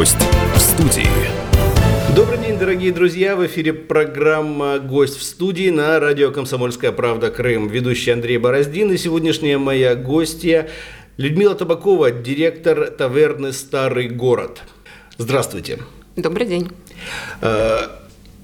Гость в студии. Добрый день, дорогие друзья! В эфире программа «Гость в студии» на радио «Комсомольская правда. Крым». Ведущий Андрей Бороздин и сегодняшняя моя гостья Людмила Табакова, директор таверны «Старый город». Здравствуйте. Добрый день. Э,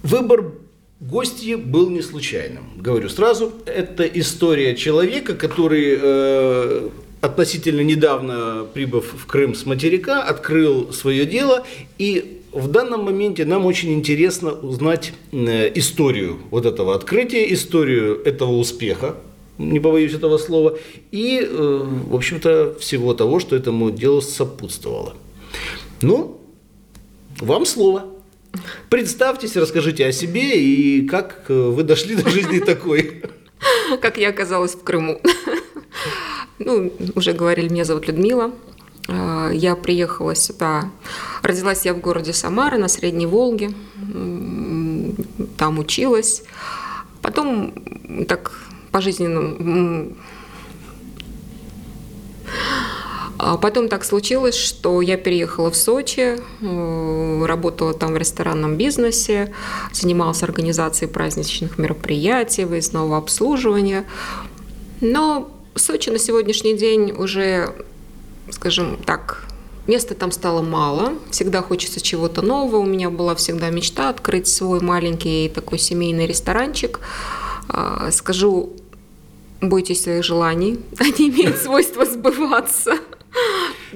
выбор гостьи был не случайным. Говорю сразу, это история человека, который э, относительно недавно прибыв в Крым с материка, открыл свое дело и в данном моменте нам очень интересно узнать э, историю вот этого открытия, историю этого успеха, не побоюсь этого слова, и, э, в общем-то, всего того, что этому делу сопутствовало. Ну, вам слово. Представьтесь, расскажите о себе и как э, вы дошли до жизни такой. Как я оказалась в Крыму. Ну, уже говорили, меня зовут Людмила. А, я приехала сюда, родилась я в городе Самара на Средней Волге, там училась. Потом так пожизненно а потом так случилось, что я переехала в Сочи, э, работала там в ресторанном бизнесе, занималась организацией праздничных мероприятий, выездного обслуживания. Но Сочи на сегодняшний день уже, скажем так, места там стало мало, всегда хочется чего-то нового. У меня была всегда мечта открыть свой маленький такой семейный ресторанчик. А, скажу, бойтесь своих желаний, они имеют свойство сбываться.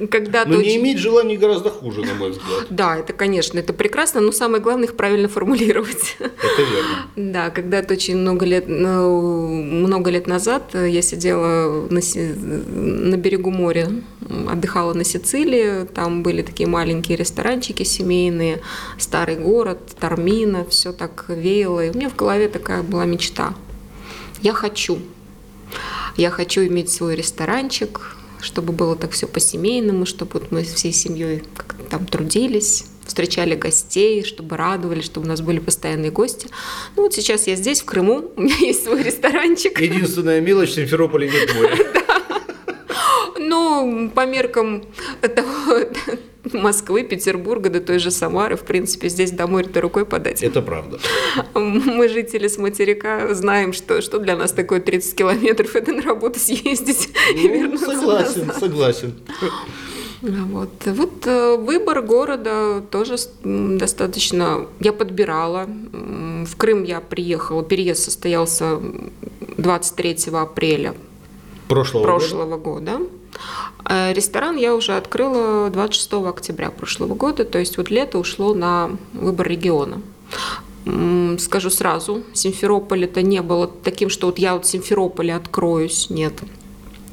Когда но не иметь желаний гораздо хуже, на мой взгляд. Да, это, конечно, это прекрасно, но самое главное их правильно формулировать. Это верно. Да, когда-то очень много лет, ну, много лет назад я сидела на, на берегу моря, отдыхала на Сицилии, там были такие маленькие ресторанчики семейные, старый город, Тармина, все так веяло, и у меня в голове такая была мечта. Я хочу. Я хочу иметь свой ресторанчик, чтобы было так все по-семейному, чтобы вот мы всей семьей как-то там трудились, встречали гостей, чтобы радовали, чтобы у нас были постоянные гости. Ну вот сейчас я здесь, в Крыму, у меня есть свой ресторанчик. Единственная мелочь, в Симферополе нет моря. Ну, по меркам того, Москвы, Петербурга, до той же Самары, в принципе, здесь до моря-то рукой подать. Это правда. Мы, жители с материка, знаем, что, что для нас такое 30 километров, это на работу съездить ну, и вернуться Согласен, назад. согласен. Вот. вот э, выбор города тоже достаточно... Я подбирала. В Крым я приехала, переезд состоялся 23 апреля прошлого, прошлого года. года. Э, ресторан я уже открыла 26 октября прошлого года, то есть вот лето ушло на выбор региона. Скажу сразу, Симферополь это не было таким, что вот я вот Симферополе откроюсь, нет.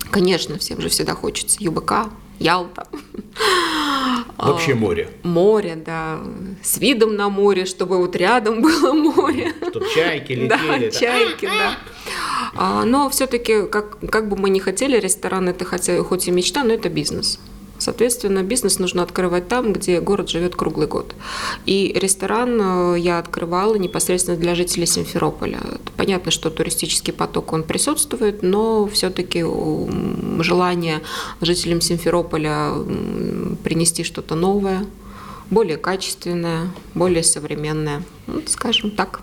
Конечно, всем же всегда хочется ЮБК, Ялта. Вообще море. Море, да. С видом на море, чтобы вот рядом было море. Чтобы чайки летели. Да, чайки, да. А, но все-таки, как, как бы мы ни хотели, ресторан это хотя, хоть и мечта, но это бизнес. Соответственно, бизнес нужно открывать там, где город живет круглый год. И ресторан э, я открывала непосредственно для жителей Симферополя. Понятно, что туристический поток он присутствует, но все-таки желание жителям Симферополя принести что-то новое, более качественное, более современное, ну, скажем так.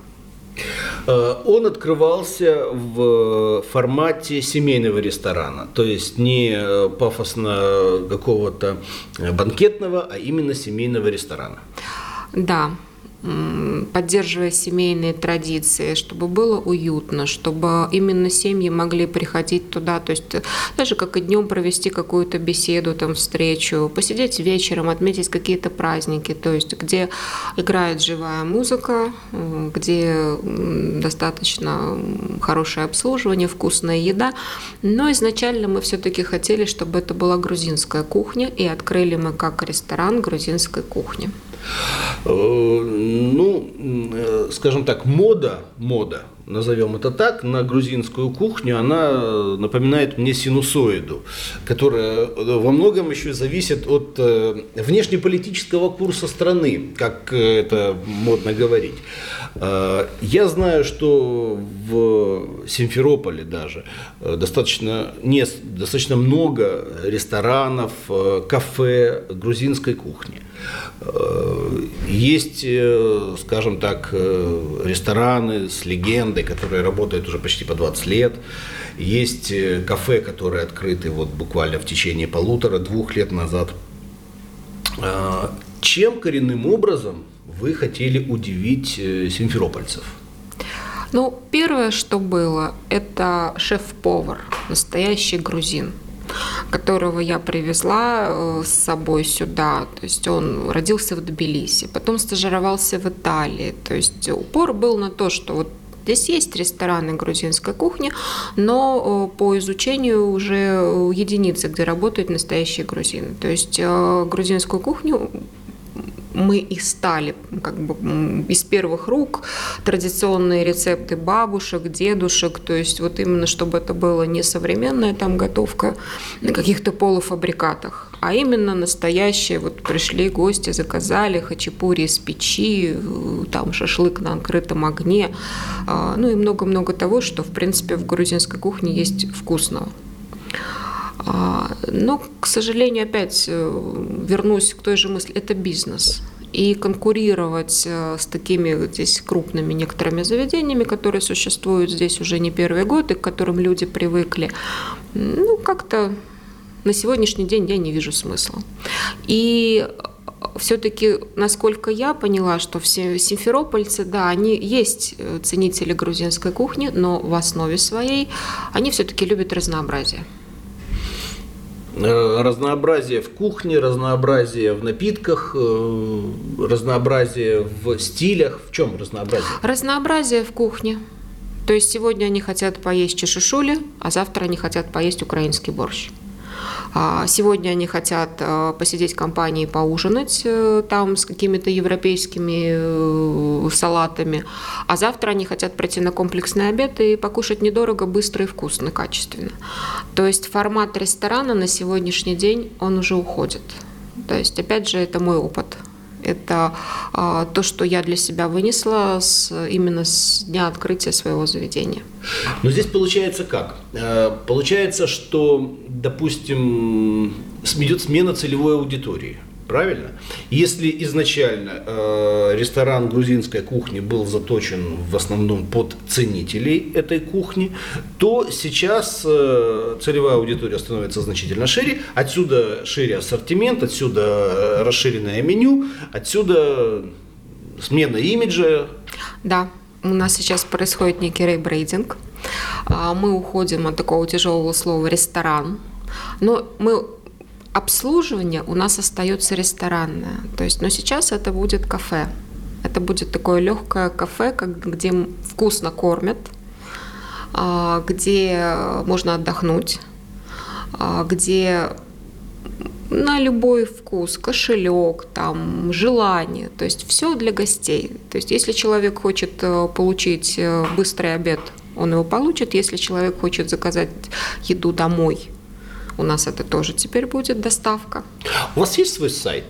Э, он открывался в формате семейного ресторана, то есть не э, пафосно какого-то банкетного, а именно семейного ресторана. Да, поддерживая семейные традиции, чтобы было уютно, чтобы именно семьи могли приходить туда, то есть даже как и днем провести какую-то беседу, там встречу, посидеть вечером, отметить какие-то праздники, то есть где играет живая музыка, где достаточно хорошее обслуживание, вкусная еда, но изначально мы все-таки хотели, чтобы это была грузинская кухня, и открыли мы как ресторан грузинской кухни. Э, ну, э, скажем так, мода, мода, назовем это так, на грузинскую кухню, она напоминает мне синусоиду, которая во многом еще зависит от э, внешнеполитического курса страны, как это модно говорить. Я знаю, что в Симферополе даже достаточно, не, достаточно много ресторанов, кафе грузинской кухни – Э, есть, э, скажем так, э, рестораны с легендой, которые работают уже почти по 20 лет. Есть кафе, которые открыты вот буквально в течение полутора-двух лет назад. Чем коренным образом вы хотели удивить симферопольцев? Ну, первое, что было, это шеф-повар, настоящий грузин которого я привезла э, с собой сюда. То есть он родился в Тбилиси, потом стажировался в Италии. То есть упор был на то, что вот Здесь есть рестораны грузинской кухни, но э, по изучению уже единицы, где работают настоящие грузины. То есть э, грузинскую кухню мы и стали как бы из первых рук традиционные рецепты бабушек, дедушек, то есть вот именно чтобы это было не современная там готовка на каких-то полуфабрикатах, а именно настоящие. Вот пришли гости, заказали хачапури из печи, там шашлык на открытом огне, а, ну и много-много того, что в принципе в грузинской кухне есть вкусного. А, но, к сожалению, опять э, вернусь к той же мысли, это бизнес. И конкурировать э, с такими здесь крупными некоторыми заведениями, которые существуют здесь уже не первый год и к которым люди привыкли, ну, как-то на сегодняшний день я не вижу смысла. И все-таки, насколько я поняла, что все симферопольцы, да, они есть э, ценители грузинской кухни, но в основе своей они все-таки любят разнообразие. Э, разнообразие в кухне, разнообразие в напитках, э, разнообразие в стилях. В чем разнообразие? Разнообразие в кухне. То есть сегодня они хотят поесть чешушули, а завтра они хотят поесть украинский борщ. А, сегодня они хотят э, посидеть в компании, поужинать э, там с какими-то европейскими э, салатами, а завтра они хотят пройти на комплексный обед и покушать недорого, быстро и вкусно, качественно. То есть формат ресторана на сегодняшний день, он уже уходит. То есть, опять же, это мой опыт. Это а, то, что я для себя вынесла с, именно с дня открытия своего заведения. Но здесь получается как? Э, получается, что, допустим, идет смена целевой аудитории – Правильно? Если изначально э, ресторан грузинской кухни был заточен в основном под ценителей этой кухни, то сейчас э, целевая аудитория становится значительно шире. Отсюда шире ассортимент, отсюда э, расширенное меню, отсюда смена имиджа. Да, у нас сейчас происходит некий рейбрейдинг. А, мы уходим от такого тяжелого слова ресторан. Но мы обслуживание у нас остается ресторанное. То есть, но сейчас это будет кафе. Это будет такое легкое кафе, где вкусно кормят, а, где можно отдохнуть, а, где на любой вкус, кошелек, там, желание, то есть все для гостей. То есть если человек хочет э, получить э, быстрый обед, он его получит. Если человек хочет заказать еду домой, у нас это тоже теперь будет доставка. У вас есть свой сайт?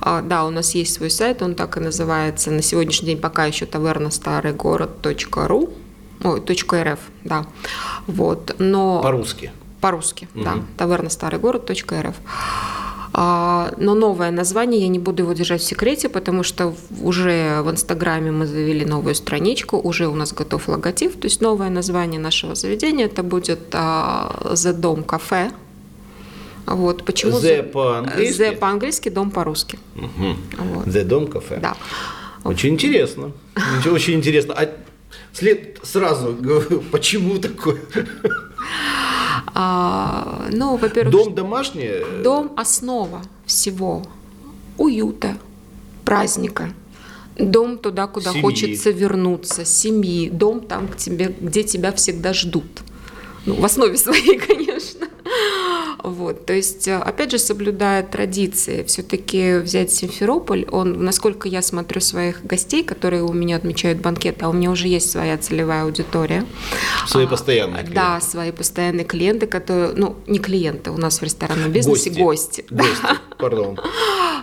А, да, у нас есть свой сайт, он так и называется. На сегодняшний день пока еще таверна старый город.ру, ой, .рф, да. Вот, но... По-русски? По-русски, угу. да. Таверна старый город.рф. А, но новое название, я не буду его держать в секрете, потому что уже в Инстаграме мы завели новую страничку, уже у нас готов логотип, то есть новое название нашего заведения, это будет а, The Dom Cafe. Вот, почему The по-английски? The по-английски, дом по-русски. Угу. Вот. The Dom Cafe. Да. Очень интересно. Очень интересно. А след сразу почему такое? А, ну, во-первых... Дом домашний? Дом – основа всего. Уюта, праздника. Дом туда, куда семьи. хочется вернуться, семьи. Дом там, к тебе, где тебя всегда ждут. Ну, в основе своей, конечно. Вот, то есть, э, опять же, соблюдая традиции, все-таки взять Симферополь, он, насколько я смотрю своих гостей, которые у меня отмечают банкет, а у меня уже есть своя целевая аудитория. Свои а, постоянные клиенты. Да, свои постоянные клиенты, которые, ну, не клиенты, у нас в ресторанном бизнесе гости. Гости, гости пардон.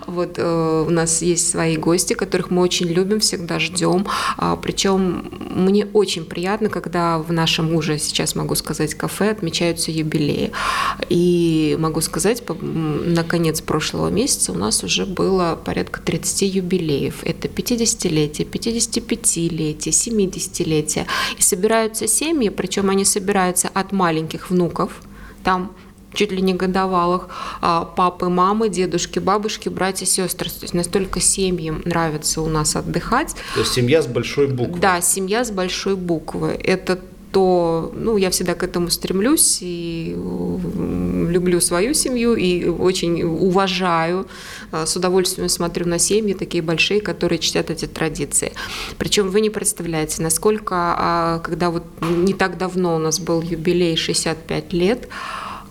Вот э, у нас есть свои гости, которых мы очень любим, всегда ждем. А, причем мне очень приятно, когда в нашем уже, сейчас могу сказать, кафе отмечаются юбилеи. И могу сказать, на конец прошлого месяца у нас уже было порядка 30 юбилеев. Это 50-летие, 55-летие, 70-летие. И собираются семьи, причем они собираются от маленьких внуков, там чуть ли не годовалых, а, папы, мамы, дедушки, бабушки, братья, сестры. То есть настолько семьям нравится у нас отдыхать. То есть семья с большой буквы. Да, семья с большой буквы. Это то ну, я всегда к этому стремлюсь и люблю свою семью и очень уважаю, а, с удовольствием смотрю на семьи такие большие, которые чтят эти традиции. Причем вы не представляете, насколько, а, когда вот не так давно у нас был юбилей 65 лет,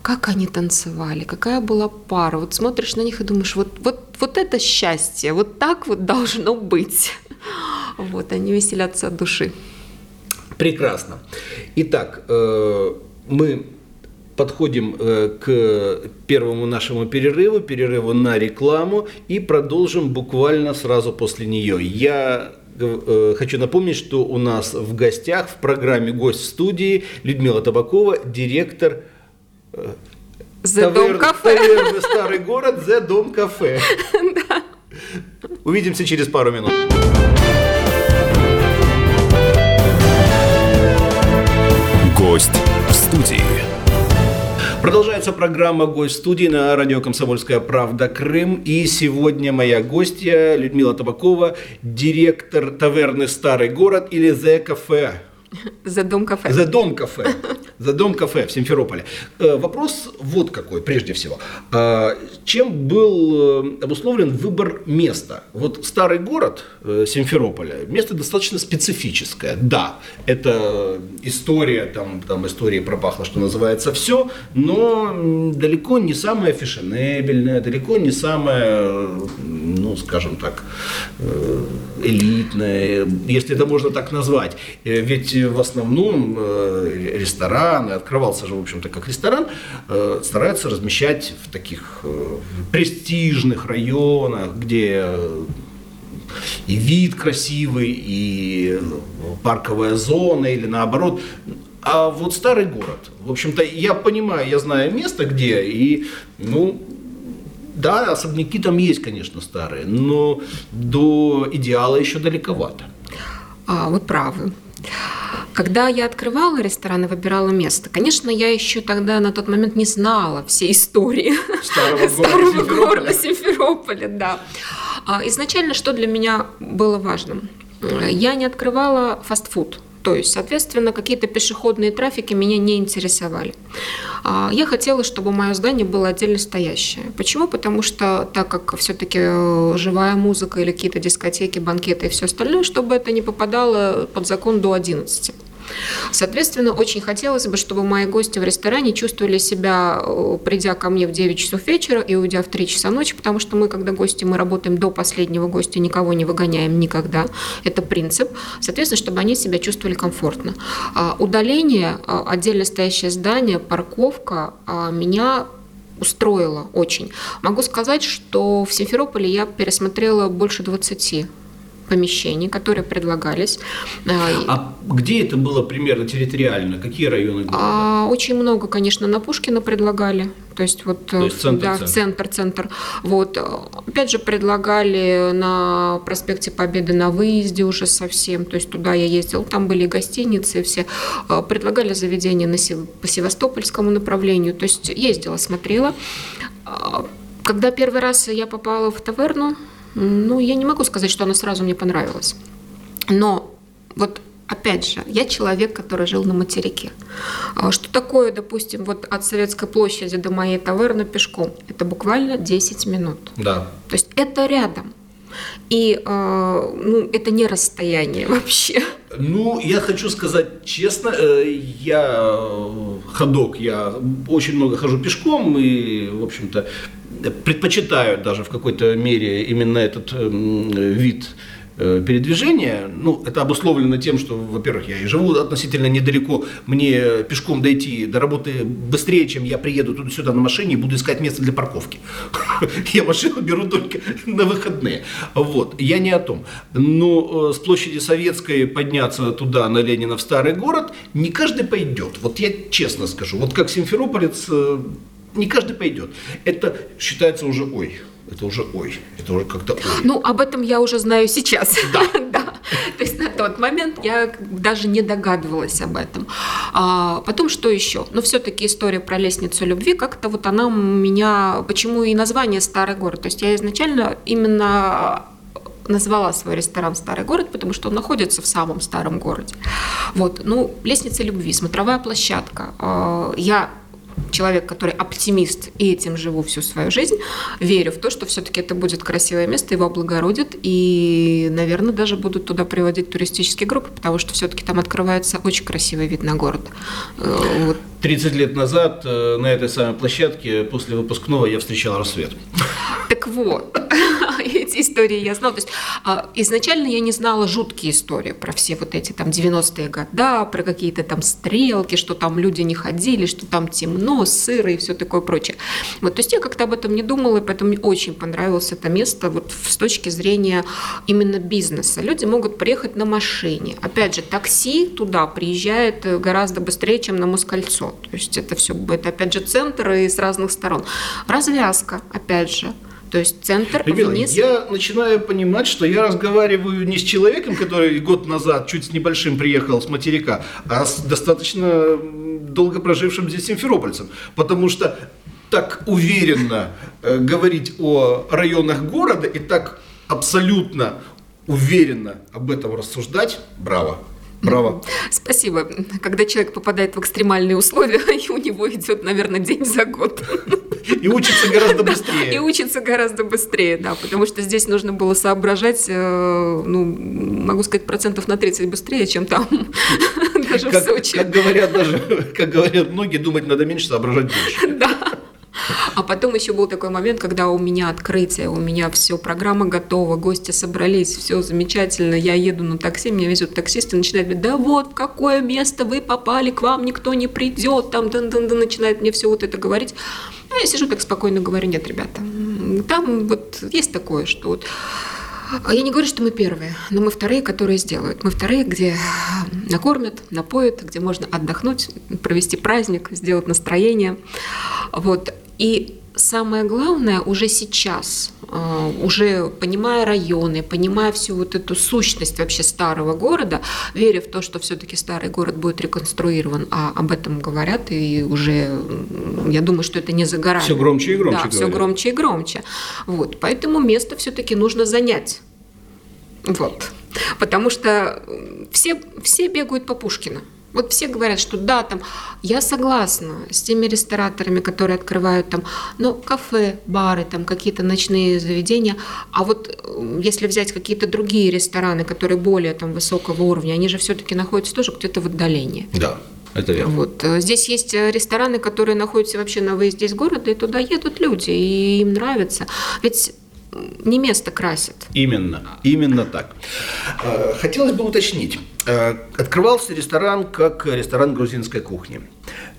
как они танцевали, какая была пара. Вот смотришь на них и думаешь, вот, вот, вот это счастье, вот так вот должно быть. Вот, они веселятся от души. Прекрасно. Итак, э, мы подходим э, к первому нашему перерыву, перерыву на рекламу и продолжим буквально сразу после нее. Я э, хочу напомнить, что у нас в гостях в программе «Гость в студии» Людмила Табакова, директор The Дом Кафе. Таверны Старый город, The Дом Кафе. Увидимся через пару минут. Гость в студии. Продолжается программа «Гость студии» на радио «Комсомольская правда. Крым». И сегодня моя гостья Людмила Табакова, директор таверны «Старый город» или «The Кафе». За дом кафе. За дом кафе. За дом кафе в Симферополе. Э, вопрос вот какой, прежде всего. А, чем был э, обусловлен выбор места? Вот старый город э, Симферополя, место достаточно специфическое. Да, это история, там, там истории пропахло, что называется, все, но далеко не самое фешенебельное, далеко не самое, ну, скажем так, элитное, если это можно так назвать. Ведь в основном э, ресторан, открывался же, в общем-то, как ресторан, э, стараются размещать в таких э, престижных районах, где и вид красивый, и парковая зона, или наоборот. А вот старый город, в общем-то, я понимаю, я знаю место где, и, ну, да, особняки там есть, конечно, старые, но до идеала еще далековато. А, вы правы. Когда я открывала ресторан и выбирала место, конечно, я еще тогда на тот момент не знала все истории старого, старого города Симферополя. Да. А изначально что для меня было важным? Я не открывала фастфуд. То есть, соответственно, какие-то пешеходные трафики меня не интересовали. А, я хотела, чтобы мое здание было отдельно стоящее. Почему? Потому что так как все-таки э, живая музыка или какие-то дискотеки, банкеты и все остальное, чтобы это не попадало под закон до 11. Соответственно, очень хотелось бы, чтобы мои гости в ресторане чувствовали себя, э, придя ко мне в 9 часов вечера и уйдя в 3 часа ночи, потому что мы, когда гости, мы работаем до последнего гостя, никого не выгоняем никогда. Это принцип. Соответственно, чтобы они себя чувствовали комфортно. А, удаление, а, отдельно стоящее здание, парковка а, меня устроило очень. Могу сказать, что в Симферополе я пересмотрела больше 20 помещений, которые предлагались. А где это было примерно территориально? Какие районы города? А, очень много, конечно, на Пушкина предлагали. То есть вот То есть центр, да, центр. центр, центр. Вот. Опять же, предлагали на проспекте Победы на выезде уже совсем. То есть туда я ездил, там были гостиницы все. А, предлагали заведения на, по Севастопольскому направлению. То есть ездила, смотрела. А, когда первый раз я попала в таверну, ну, я не могу сказать, что она сразу мне понравилась. Но вот опять же, я человек, который жил на материке. А что такое, допустим, вот от Советской площади до моей таверны пешком? Это буквально 10 минут. Да. То есть это рядом. И э, ну, это не расстояние вообще. Ну, я хочу сказать честно, э, я э, ходок, я очень много хожу пешком и, в общем-то, предпочитаю даже в какой-то мере именно этот эм, вид Э, передвижения, ну, это обусловлено тем, что, во-первых, я и живу относительно недалеко, мне пешком дойти до работы быстрее, чем я приеду туда-сюда на машине и буду искать место для парковки. Я машину беру только на выходные. Вот, я не о том. Но э, с площади Советской подняться туда, на Ленина, в старый город, не каждый пойдет. Вот я честно скажу. Вот как симферополец, э, не каждый пойдет. Это считается уже ой. Это уже ой. Это уже как-то ой. Ну, об этом я уже знаю сейчас. Да. да. То есть на тот момент я даже не догадывалась об этом. А потом что еще? Но все-таки история про лестницу любви, как-то вот она у меня... Почему и название «Старый город»? То есть я изначально именно назвала свой ресторан «Старый город», потому что он находится в самом старом городе. Вот, ну, лестница любви, смотровая площадка. А, я человек, который оптимист, и этим живу всю свою жизнь, верю в то, что все-таки это будет красивое место, его облагородят, и, наверное, даже будут туда приводить туристические группы, потому что все-таки там открывается очень красивый вид на город. Э, вот. 30 лет назад э, на этой самой площадке после выпускного я встречал рассвет. Так вот, эти истории я знала. То есть а, изначально я не знала жуткие истории про все вот эти там 90-е года, про какие-то там стрелки, что там люди не ходили, что там темно, сыро и все такое прочее. Вот, то есть я как-то об этом не думала, и поэтому мне очень понравилось это место вот с точки зрения именно бизнеса. Люди могут приехать на машине. Опять же, такси туда приезжает гораздо быстрее, чем на Москальцо. То есть это все, это опять же центр и с разных сторон. Развязка, опять же. То есть центр Людмила, вниз. Я начинаю понимать, что я разговариваю не с человеком, который год назад чуть с небольшим приехал с материка, а с достаточно долго прожившим здесь симферопольцем. Потому что так уверенно э, говорить о районах города и так абсолютно уверенно об этом рассуждать, браво. Браво. Спасибо. Когда человек попадает в экстремальные условия, и у него идет, наверное, день за год. И учится гораздо быстрее. И учится гораздо быстрее, да, потому что здесь нужно было соображать, э, ну, могу сказать, процентов на 30 быстрее, чем там, даже как, в Сочи. Как говорят даже, как говорят многие, думать надо меньше, соображать больше. Да. А потом еще был такой момент, когда у меня открытие, у меня все, программа готова, гости собрались, все замечательно, я еду на такси, меня везет таксист и начинает говорить, да вот, в какое место вы попали, к вам никто не придет, там, дын -дын -дын, начинает мне все вот это говорить. А я сижу так спокойно говорю, нет, ребята, там вот есть такое, что вот а я не говорю, что мы первые, но мы вторые, которые сделают. Мы вторые, где накормят, напоят, где можно отдохнуть, провести праздник, сделать настроение. Вот. И самое главное уже сейчас, а, уже понимая районы, понимая всю вот эту сущность вообще старого города, веря в то, что все-таки старый город будет реконструирован, а об этом говорят, и уже, я думаю, что это не за горами. Все громче и громче. Да, все громче и громче. Вот, поэтому место все-таки нужно занять. Вот. Потому что все, все бегают по Пушкину. Вот все говорят, что да, там, я согласна с теми рестораторами, которые открывают там, ну, кафе, бары, там, какие-то ночные заведения, а вот если взять какие-то другие рестораны, которые более там высокого уровня, они же все-таки находятся тоже где-то в отдалении. Да. Это верно. Вот. Э, здесь есть э, рестораны, которые находятся вообще на выезде из города, и туда едут люди, и им нравится. Ведь не место красит. Именно, именно так. Э, хотелось бы уточнить. Э, открывался ресторан как ресторан грузинской кухни.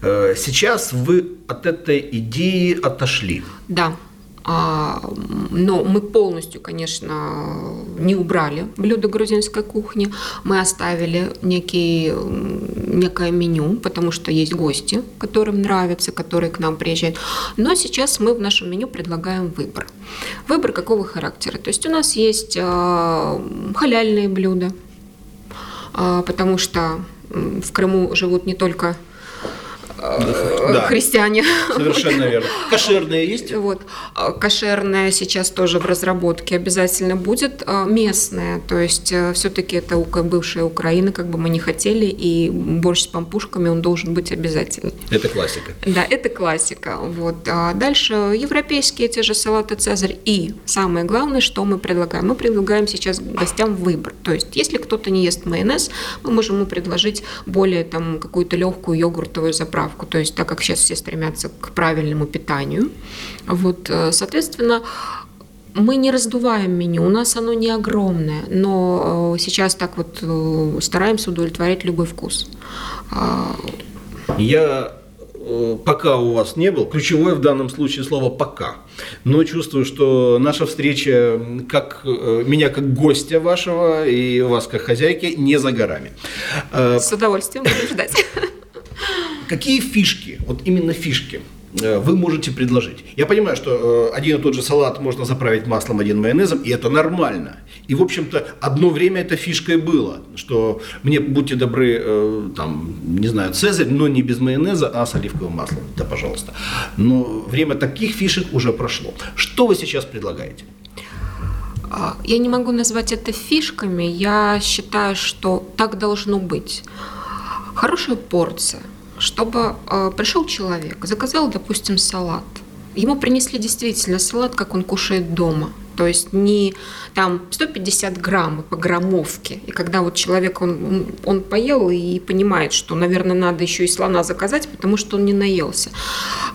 Э, сейчас вы от этой идеи отошли. Да. А, но мы полностью, конечно, не убрали блюда грузинской кухни. Мы оставили некий, некое меню, потому что есть гости, которым нравится, которые к нам приезжают. Но сейчас мы в нашем меню предлагаем выбор. Выбор какого характера? То есть у нас есть а, халяльные блюда, а, потому что в Крыму живут не только да. христиане. Совершенно верно. Кошерные есть? Вот. А, кошерная сейчас тоже в разработке обязательно будет. А, местная, то есть э, все-таки это бывшая Украина, как бы мы не хотели, и борщ с пампушками, он должен быть обязательно. Это классика. Да, это классика. Вот. А дальше европейские те же салаты Цезарь. И самое главное, что мы предлагаем? Мы предлагаем сейчас гостям выбор. То есть, если кто-то не ест майонез, мы можем ему предложить более там какую-то легкую йогуртовую заправку добавку, то есть так как сейчас все стремятся к правильному питанию, вот, э, соответственно, мы не раздуваем меню, у нас оно не огромное, но э, сейчас так вот э, стараемся удовлетворять любой вкус. А, Я пока у вас не был, ключевое в данном случае слово «пока». Но чувствую, что наша встреча, как меня как гостя вашего и вас как хозяйки, не за горами. С удовольствием буду ждать. Какие фишки, вот именно фишки, э, вы можете предложить. Я понимаю, что э, один и тот же салат можно заправить маслом, один майонезом, и это нормально. И, в общем-то, одно время это фишкой было, что мне, будьте добры, э, там, не знаю, цезарь, но не без майонеза, а с оливковым маслом. Да, пожалуйста. Но время таких фишек уже прошло. Что вы сейчас предлагаете? А, Я не могу назвать это фишками, я считаю, что так должно быть. Хорошая порция, чтобы э, пришел человек, заказал, допустим, салат. Ему принесли действительно салат, как он кушает дома. То есть не там 150 грамм по граммовке. И когда вот человек, он, он, поел и понимает, что, наверное, надо еще и слона заказать, потому что он не наелся.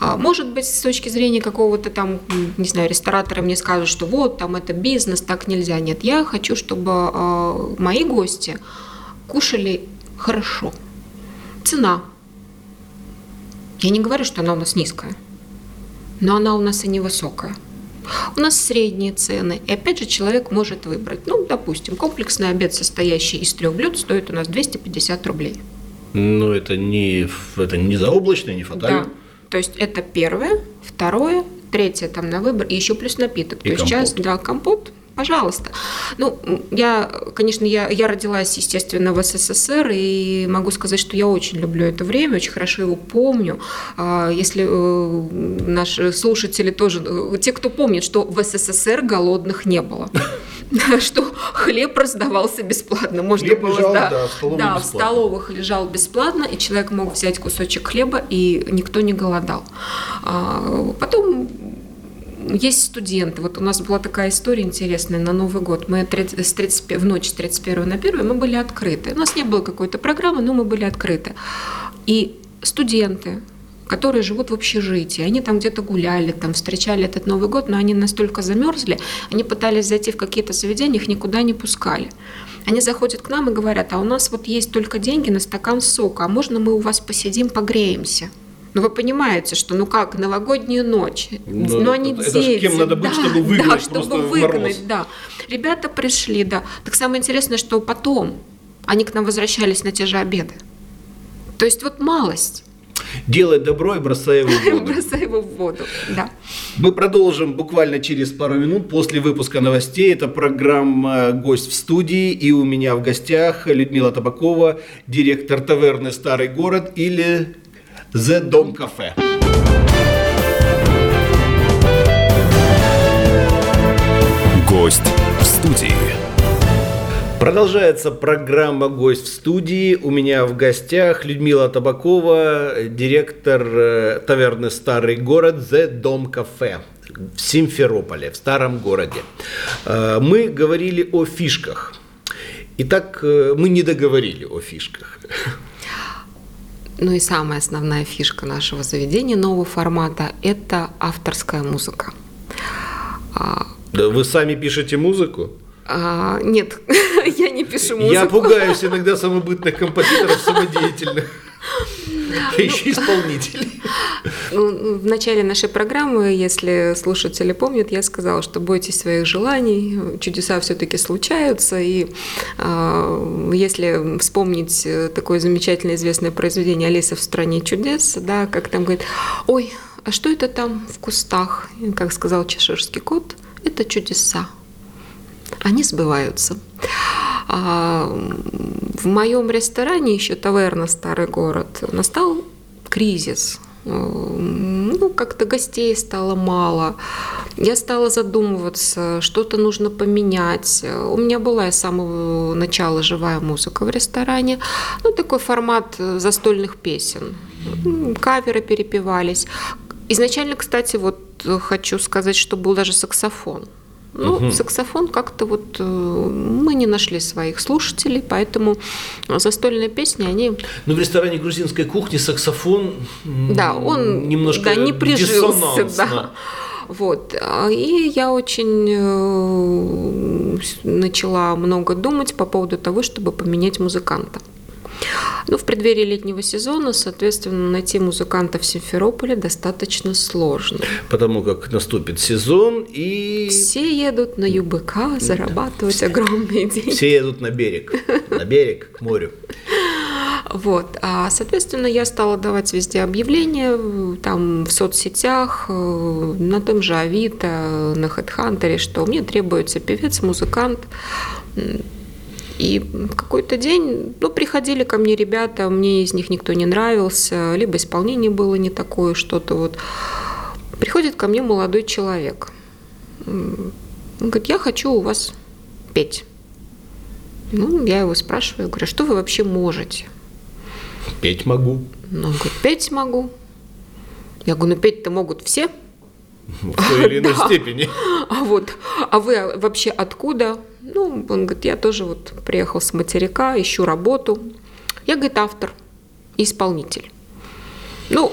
А, Может быть, с точки зрения какого-то там, не знаю, ресторатора мне скажут, что вот, там это бизнес, так нельзя. Нет, я хочу, чтобы э, мои гости кушали хорошо. Цена. Я не говорю, что она у нас низкая, но она у нас и невысокая. У нас средние цены, и опять же человек может выбрать. Ну, допустим, комплексный обед, состоящий из трех блюд, стоит у нас 250 рублей. Ну, это не, это не заоблачно, не фатально. Да. То есть это первое, второе, третье там на выбор, и еще плюс напиток. И То есть сейчас, компот. да, компот, пожалуйста. Ну, я, конечно, я, я родилась, естественно, в СССР, и могу сказать, что я очень люблю это время, очень хорошо его помню. А, Если э, наши слушатели тоже, э, те, кто помнит, что в СССР голодных не было. Что хлеб раздавался бесплатно. Можно Хлеб было, лежал, да, да, в да, в столовых лежал бесплатно, и человек мог взять кусочек хлеба, и никто не голодал. А, Потом есть студенты. Вот у нас была такая история интересная на Новый год. Мы 30 с 31 в ночь с 31 на 1 мы были открыты. У нас не было какой-то программы, но мы были открыты. И студенты, которые живут в общежитии, они там где-то гуляли, там встречали этот Новый год, но они настолько замерзли, они пытались зайти в какие-то заведения, их никуда не пускали. Они заходят к нам и говорят, а у нас вот есть только деньги на стакан сока, а можно мы у вас посидим, погреемся? Ну, вы понимаете, что, ну как, новогоднюю ночь, Ну, ну, они это- это ж дети. кем надо быть, да, чтобы выгнать Да, чтобы выгнать, мороз? да. Ребята пришли, да. Так самое интересное, что потом они к нам возвращались на те же обеды. То есть вот малость. Делай добро и бросай его в воду. Бросай его в воду. Да. Мы продолжим буквально через пару минут после выпуска новостей. Это программа «Гость в студии». И у меня в гостях Людмила Табакова, директор таверны «Старый город» или «The Дом Кафе». Гость в студии. Продолжается программа «Гость в студии». У меня в гостях Людмила Табакова, директор э, таверны «Старый город» «The Дом Кафе» в Симферополе, в старом городе. Э, Мы говорили о фишках. Итак, э, мы не договорили о фишках. Ну и самая основная фишка нашего заведения нового формата – это авторская музыка. А, Да Вы сами пишете музыку? а, нет, я не пишу музыку. Я пугаюсь иногда самобытных композиторов самодеятельных. А еще исполнителей. Ну, в начале нашей программы, если слушатели помнят, я сказала, что бойтесь своих желаний, чудеса все-таки случаются, и э, если вспомнить э, такое замечательное известное произведение «Алиса в стране чудес», да, как там говорит, ой, а что это там в кустах? Как сказал чеширский кот, это чудеса. Они сбываются. А, в моем ресторане, еще таверна «Старый город», настал кризис. Э, Ну, как-то гостей стало мало. Я стала задумываться, что-то нужно поменять. У меня была с самого начала живая музыка в ресторане. Ну, такой формат э, застольных песен. Каверы перепевались. Изначально, кстати, вот э, хочу сказать, что был даже саксофон. Ну, саксофон как-то вот э, мы не нашли своих слушателей, поэтому застольные песни, они Но в ресторане грузинской кухни саксофон Да, он немножко да, не прижился. Да. Вот. И я очень э, начала много думать по поводу того, чтобы поменять музыканта. Ну, в преддверии летнего сезона, соответственно, найти музыканта в Симферополе достаточно сложно. Потому как наступит сезон, и Все едут на ЮБК зарабатывать огромные деньги. все едут на берег. На берег, к морю. Вот. А, соответственно, я стала давать везде объявления, там в соцсетях, э, на том же Авито, на HeadHunter, что мне требуется певец, музыкант. И в какой-то день, ну, приходили ко мне ребята, мне из них никто не нравился, либо исполнение было не такое, что-то вот. Приходит ко мне молодой человек. Он говорит, я хочу у вас петь. Ну, я его спрашиваю, говорю, «А что вы вообще можете? Петь могу. Ну, он говорит, петь могу. Я говорю, ну петь-то могут все. В той или иной Да. степени. А вот, а вы вообще откуда? Ну, он говорит, я тоже вот приехал с материка, ищу работу. Я, говорит, автор и исполнитель. Ну,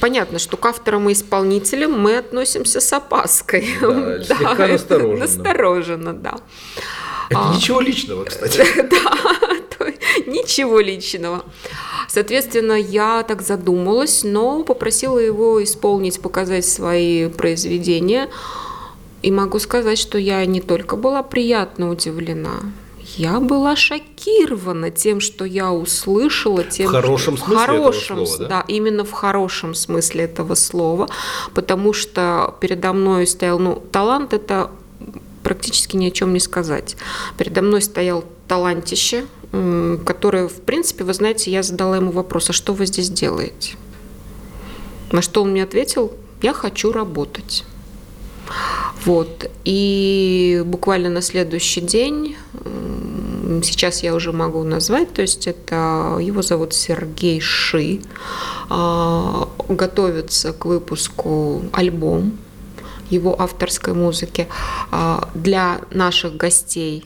понятно, что к авторам и исполнителям мы относимся с опаской. Да, это настороженно. Настороженно, да. Это ничего личного, кстати. Да, ничего личного. Соответственно, я так задумалась, но попросила его исполнить, показать свои произведения. И могу сказать, что я не только была приятно удивлена, я была шокирована тем, что я услышала. Тем, В хорошем что- смысле этого хорошем, слова, да? да, именно в хорошем смысле этого слова, потому что передо мной стоял, ну, талант это практически ни о чем не сказать. Передо мной стоял талантище, который, в принципе, вы знаете, я задала ему вопрос, а что вы здесь делаете? На что он мне ответил, я хочу работать. Вот. И буквально на следующий день, сейчас я уже могу назвать, то есть это его зовут Сергей Ши, а, готовится к выпуску альбом его авторской музыки а, для наших гостей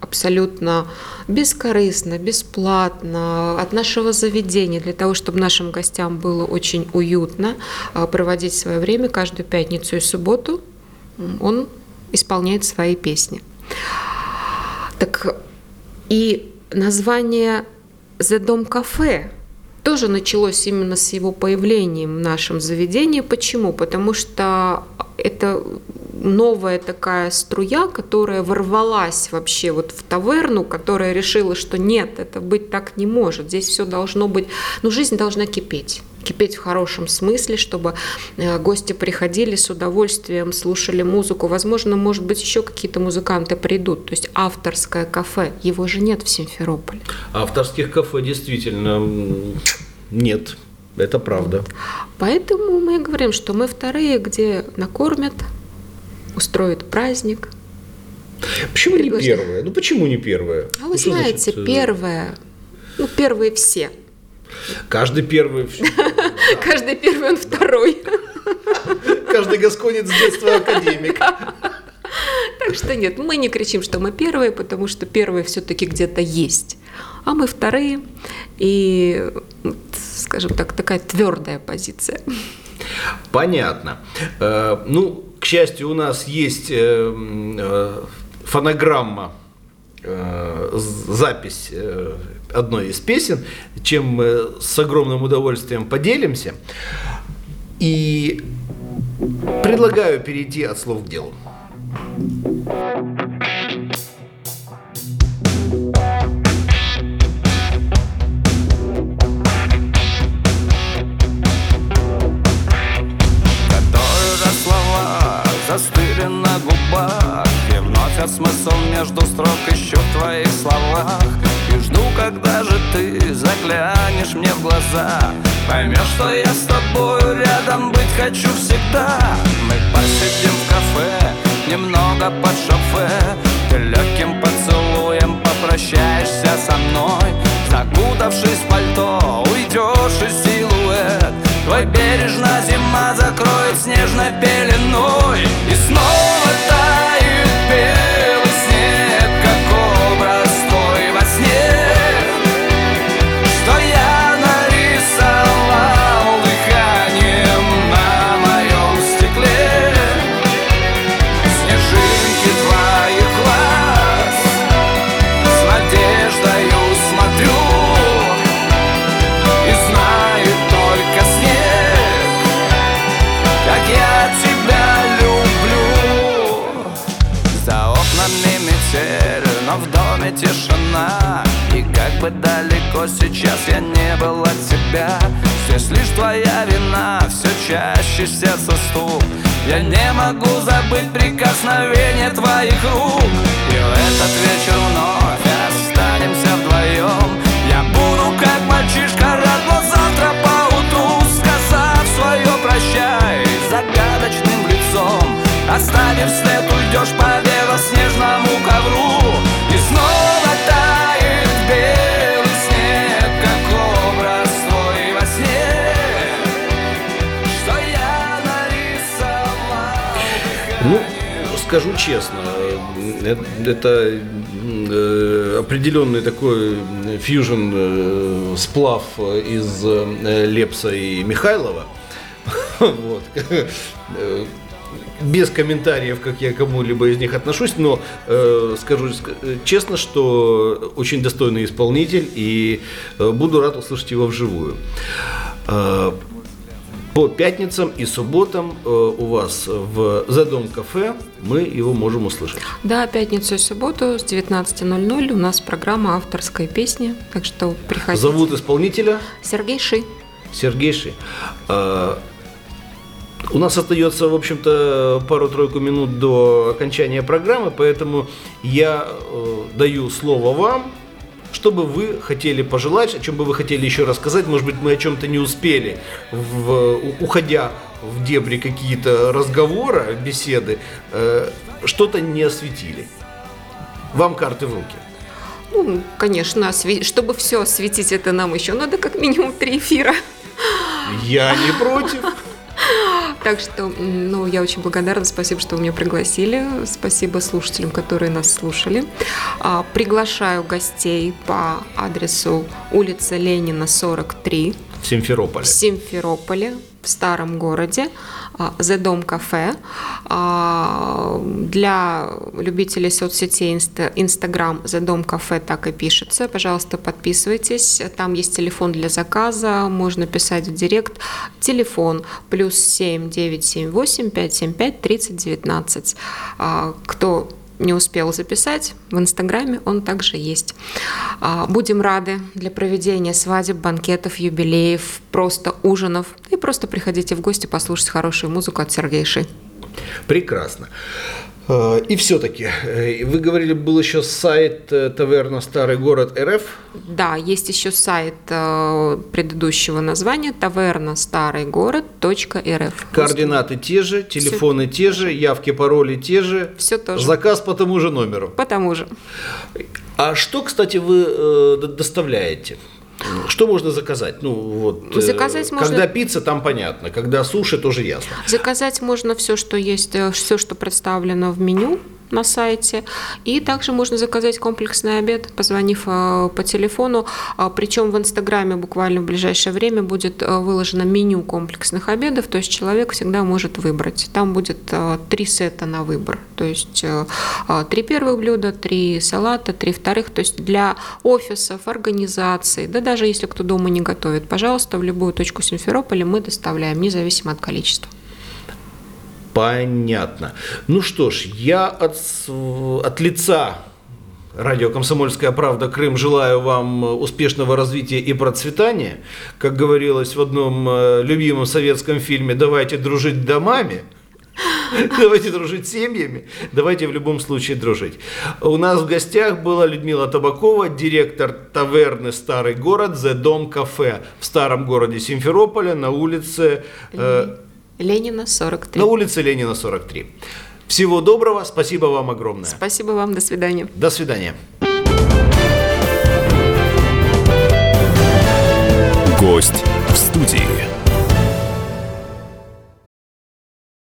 абсолютно бескорыстно, бесплатно от нашего заведения, для того, чтобы нашим гостям было очень уютно а, проводить свое время каждую пятницу и субботу. Он исполняет свои песни. Так и название «The Дом кафе» тоже началось именно с его появлением в нашем заведении. Почему? Потому что это новая такая струя, которая ворвалась вообще вот в таверну, которая решила, что нет, это быть так не может. Здесь все должно быть, ну жизнь должна кипеть. Кипеть в хорошем смысле, чтобы э, гости приходили с удовольствием, слушали музыку. Возможно, может быть, еще какие-то музыканты придут. То есть авторское кафе, его же нет в Симферополе. Авторских кафе действительно нет. Это правда. Поэтому мы говорим, что мы вторые, где накормят, устроят праздник. Почему не первое? Ну почему не первое? А вы Ну, знаете, значит, э, первое, ну, первые все. Каждый первый, Каждый первый, он второй. каждый гасконец с детства академик. Так что нет, мы не кричим, что мы первые, потому что первые все-таки где-то есть. А мы вторые. И, скажем так, такая твердая позиция. Понятно. Э, Ну, счастью, у нас есть э, э, фонограмма, э, запись одной из песен, чем мы с огромным удовольствием поделимся. И предлагаю перейти от слов к делу. Которые И вновь от смысл между строк ищу в твоих словах. И жду, когда же ты заглянешь мне в глаза. Поймешь, что я с тобой рядом быть хочу всегда. Мы посидим в кафе, немного под шофе. Ты легким поцелуем попрощаешься со мной. Закутавшись в пальто, уйдешь из силуэт. Твой бережно зима закроет снежной пеленой. И снова тает белый бы далеко сейчас я не был от тебя. Здесь лишь твоя вина, все чаще сердце стук. Я не могу забыть прикосновение твоих рук. И в этот вечер вновь останемся вдвоем Я буду как мальчишка рад, но завтра поутру Сказав свое прощай загадочным лицом. Оставив след, уйдешь по белоснежному ковру скажу честно, э, это э, определенный такой фьюжн э, сплав из Лепса и Михайлова. Вот. Без комментариев, как я к кому-либо из них отношусь, но э, скажу ск- честно, что очень достойный исполнитель и буду рад услышать его вживую. Э, по пятницам и субботам э, у вас в The Dom кафе мы его можем услышать. Да, пятницу и субботу с 19.00 у нас программа авторской песни, так что приходите. Зовут исполнителя Сергей Ши. Сергей Ши. А, У нас остается, в общем-то, пару-тройку минут до окончания программы, поэтому я э, даю слово вам, что бы вы хотели пожелать, о чем бы вы хотели еще рассказать. Может быть, мы о чем-то не успели, в, уходя в дебри какие-то разговора, беседы, э, что-то не осветили. Вам карты в руки. Ну, конечно, осве- чтобы все осветить, это нам еще надо как минимум три эфира. Я не против. Так что, ну, я очень благодарна, спасибо, что вы меня пригласили, спасибо слушателям, которые нас слушали. А, Приглашаю гостей по адресу улица Ленина, 43, В Симферополе. в Симферополе, в старом городе, а, The Dom кафе. А, Для любителей соцсетей Инстаграм The Dom кафе так и пишется. Пожалуйста, подписывайтесь. Там есть телефон для заказа, можно писать в директ. Телефон плюс 7 978 575 30 19. А, Кто не успел записать, в Инстаграме он также есть. А, Будем рады для проведения свадеб, банкетов, юбилеев, просто ужинов. И просто приходите в гости послушать хорошую музыку от Сергея Ши. Прекрасно. Э, И все-таки, вы говорили, был еще сайт э, таверна Старый город РФ. Да, есть еще сайт э, предыдущего названия таверна старый город .рф. Координаты те же, телефоны те же, явки, пароли те же. Всё то же. Заказ по тому же номеру. По тому же. А что, кстати, вы э, доставляете? Что можно заказать? Ну, вот, э, Заказать можно- Когда пицца, там понятно. Когда суши, тоже ясно. Заказать можно все, что есть, все, что представлено в меню на сайте. И также можно заказать комплексный обед, позвонив э, по телефону. А, Причем в Инстаграме буквально в ближайшее время будет э, выложено меню комплексных обедов, то есть человек всегда может выбрать. Там будет э, три сета на выбор. То есть э, три первых блюда, три салата, три вторых. То есть для офисов, организаций, да даже если кто дома не готовит, пожалуйста, в любую точку Симферополя мы доставляем, независимо от количества. Понятно. Ну что ж, я от, от лица радио «Комсомольская правда. Крым» желаю вам успешного развития и процветания. Как говорилось в одном э, любимом советском фильме «Давайте дружить домами». Давайте дружить семьями, давайте в любом случае дружить. У нас в гостях была Людмила Табакова, директор таверны «Старый город» «The Дом Кафе» в старом городе Симферополя на улице э, Ленина, 43. на улице Ленина 43. Всего доброго, спасибо вам огромное. Спасибо вам, до свидания. До свидания. Гость в студии.